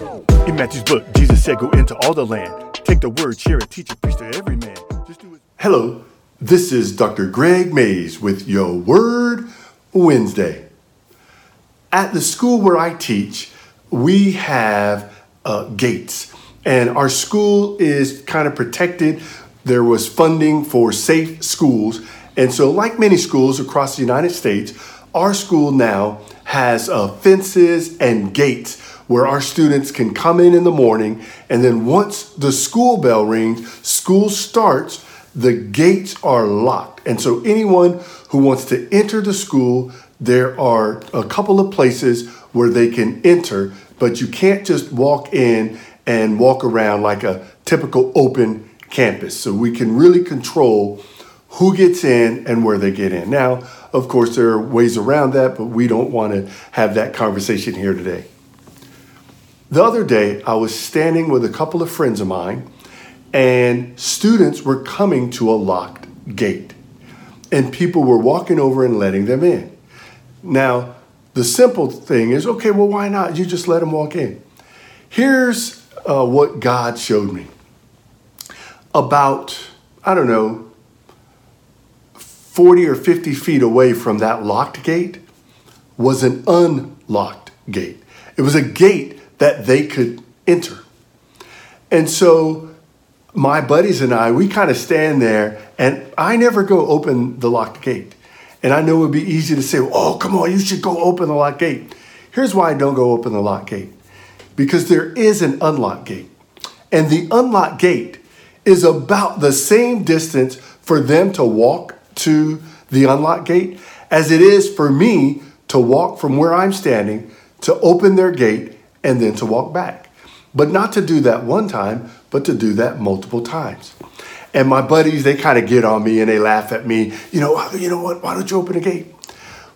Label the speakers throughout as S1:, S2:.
S1: In Matthew's book, Jesus said, Go into all the land, take the word, share it, teach it, preach to every man. Hello, this is Dr. Gregg Mays with Your Word Wednesday. At the school where I teach, we have uh, gates, and our school is kind of protected. There was funding for safe schools, and so, like many schools across the United States, our school now has uh, fences and gates where our students can come in in the morning, and then once the school bell rings, school starts, the gates are locked. And so anyone who wants to enter the school, there are a couple of places where they can enter, but you can't just walk in and walk around like a typical open campus. So we can really control who gets in and where they get in. Now, of course, there are ways around that, but we don't want to have that conversation here today. The other day, I was standing with a couple of friends of mine, and students were coming to a locked gate, and people were walking over and letting them in. Now, the simple thing is okay, well, why not? You just let them walk in. Here's uh, what God showed me. About, I don't know, 40 or 50 feet away from that locked gate was an unlocked gate. It was a gate that they could enter. And so my buddies and I, we kind of stand there, and I never go open the locked gate. And I know it would be easy to say, oh, come on, you should go open the locked gate. Here's why I don't go open the locked gate because there is an unlocked gate. And the unlocked gate is about the same distance for them to walk to the unlocked gate as it is for me to walk from where I'm standing to open their gate and then to walk back. But not to do that one time, but to do that multiple times. And my buddies, they kind of get on me and they laugh at me. You know, you know what? Why don't you open the gate?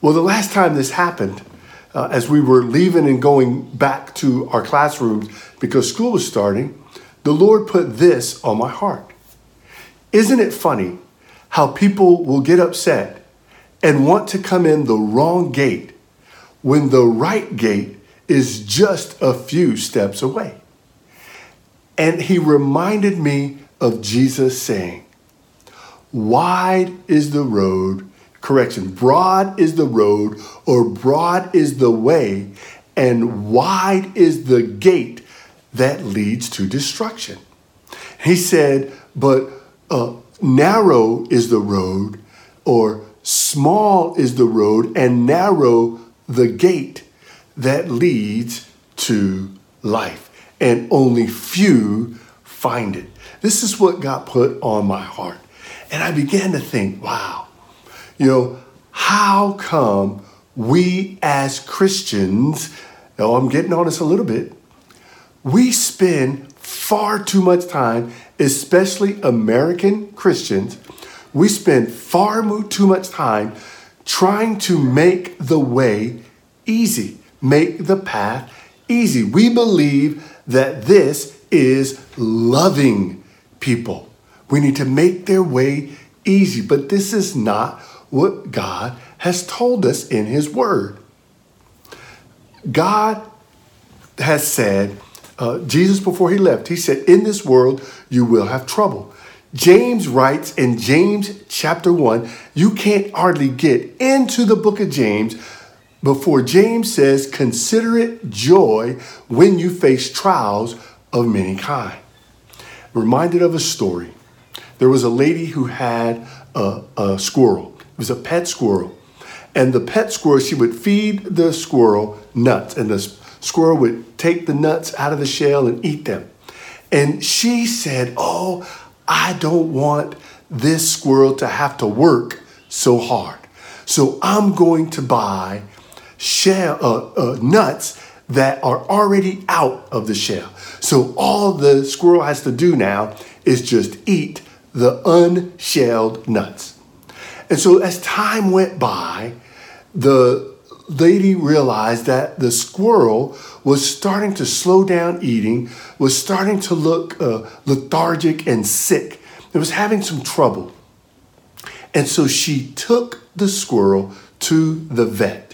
S1: Well, the last time this happened, uh, as we were leaving and going back to our classrooms because school was starting, the Lord put this on my heart. Isn't it funny how people will get upset and want to come in the wrong gate when the right gate is just a few steps away. And he reminded me of Jesus saying, Wide is the road, correction, broad is the road, or broad is the way, and wide is the gate that leads to destruction. He said, But uh, narrow is the road, or small is the road, and narrow the gate that leads to life, and only few find it. This is what God put on my heart. And I began to think, wow, you know, how come we as Christians, oh, I'm getting on this a little bit, we spend far too much time, especially American Christians, we spend far too much time trying to make the way easy make the path easy. We believe that this is loving people. We need to make their way easy, but this is not what God has told us in His Word. God has said, uh, Jesus before he left, he said, In this world you will have trouble. James writes in James chapter 1, you can't hardly get into the book of James before James says, Consider it joy when you face trials of many kind. Reminded of a story. There was a lady who had a, a squirrel, it was a pet squirrel. And the pet squirrel, she would feed the squirrel nuts, and the squirrel would take the nuts out of the shell and eat them. And she said, Oh, I don't want this squirrel to have to work so hard. So I'm going to buy shell uh, uh, nuts that are already out of the shell. So all the squirrel has to do now is just eat the unshelled nuts. And so as time went by, the lady realized that the squirrel was starting to slow down eating, was starting to look uh, lethargic and sick. It was having some trouble. And so she took the squirrel to the vet.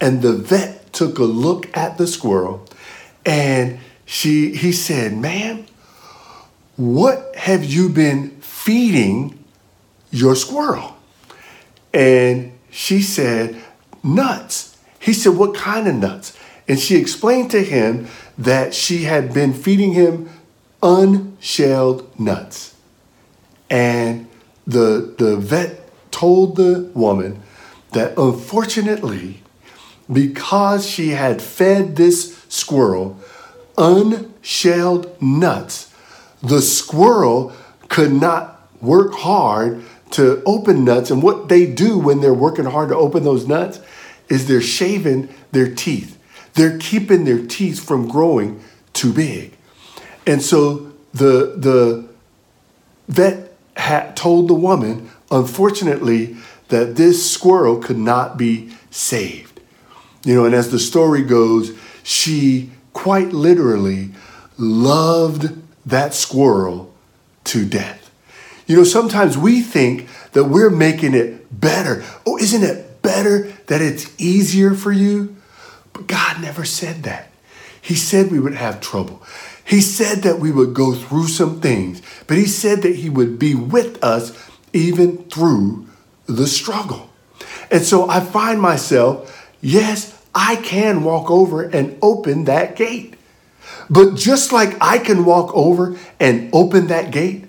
S1: And the vet took a look at the squirrel And she he said, Ma'am, what have you been feeding your squirrel? And she said, Nuts. He said, What kind of nuts? And she explained to him that she had been feeding him unshelled nuts. And the, the vet told the woman that unfortunately, because she had fed this squirrel unshelled nuts, the squirrel could not work hard to open nuts. And what they do when they're working hard to open those nuts is they're shaving their teeth. They're keeping their teeth from growing too big. And so the, the vet had told the woman, unfortunately, that this squirrel could not be saved. You know, and as the story goes, she quite literally loved that squirrel to death. You know, sometimes we think that we're making it better. Oh, isn't it better that it's easier for you? But God never said that. He said we would have trouble. He said that we would go through some things, but He said that He would be with us even through the struggle. And so I find myself, yes, I can walk over and open that gate. But just like I can walk over and open that gate,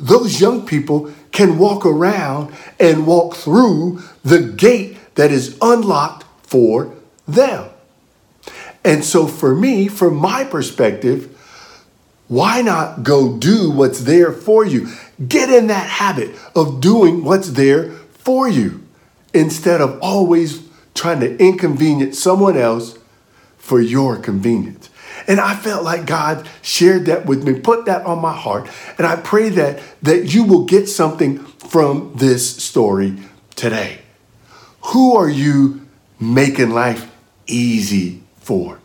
S1: those young people can walk around and walk through the gate that is unlocked for them. And so, for me, from my perspective, why not go do what's there for you? Get in that habit of doing what's there for you instead of always trying to inconvenience someone else for your convenience. And I felt like God shared that with me, put that on my heart. And I pray that, that you will get something from this story today. Who are you making life easy for?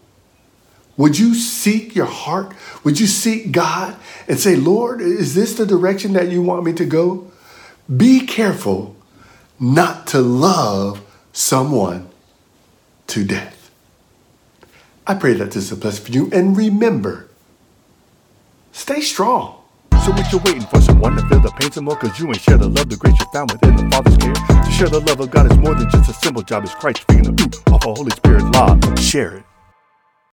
S1: Would you seek your heart? Would you seek God and say, Lord, is this the direction that you want me to go? Be careful not to love someone to death. I pray that this is a blessing for you. And remember, stay strong.
S2: So what you waiting for? Someone to feel the pain some more? Cause you ain't share the love, the grace you found within the Father's care. To share the love of God is more than just a simple job. It's Christ speaking the ooh off a Holy Spirit law. Share it.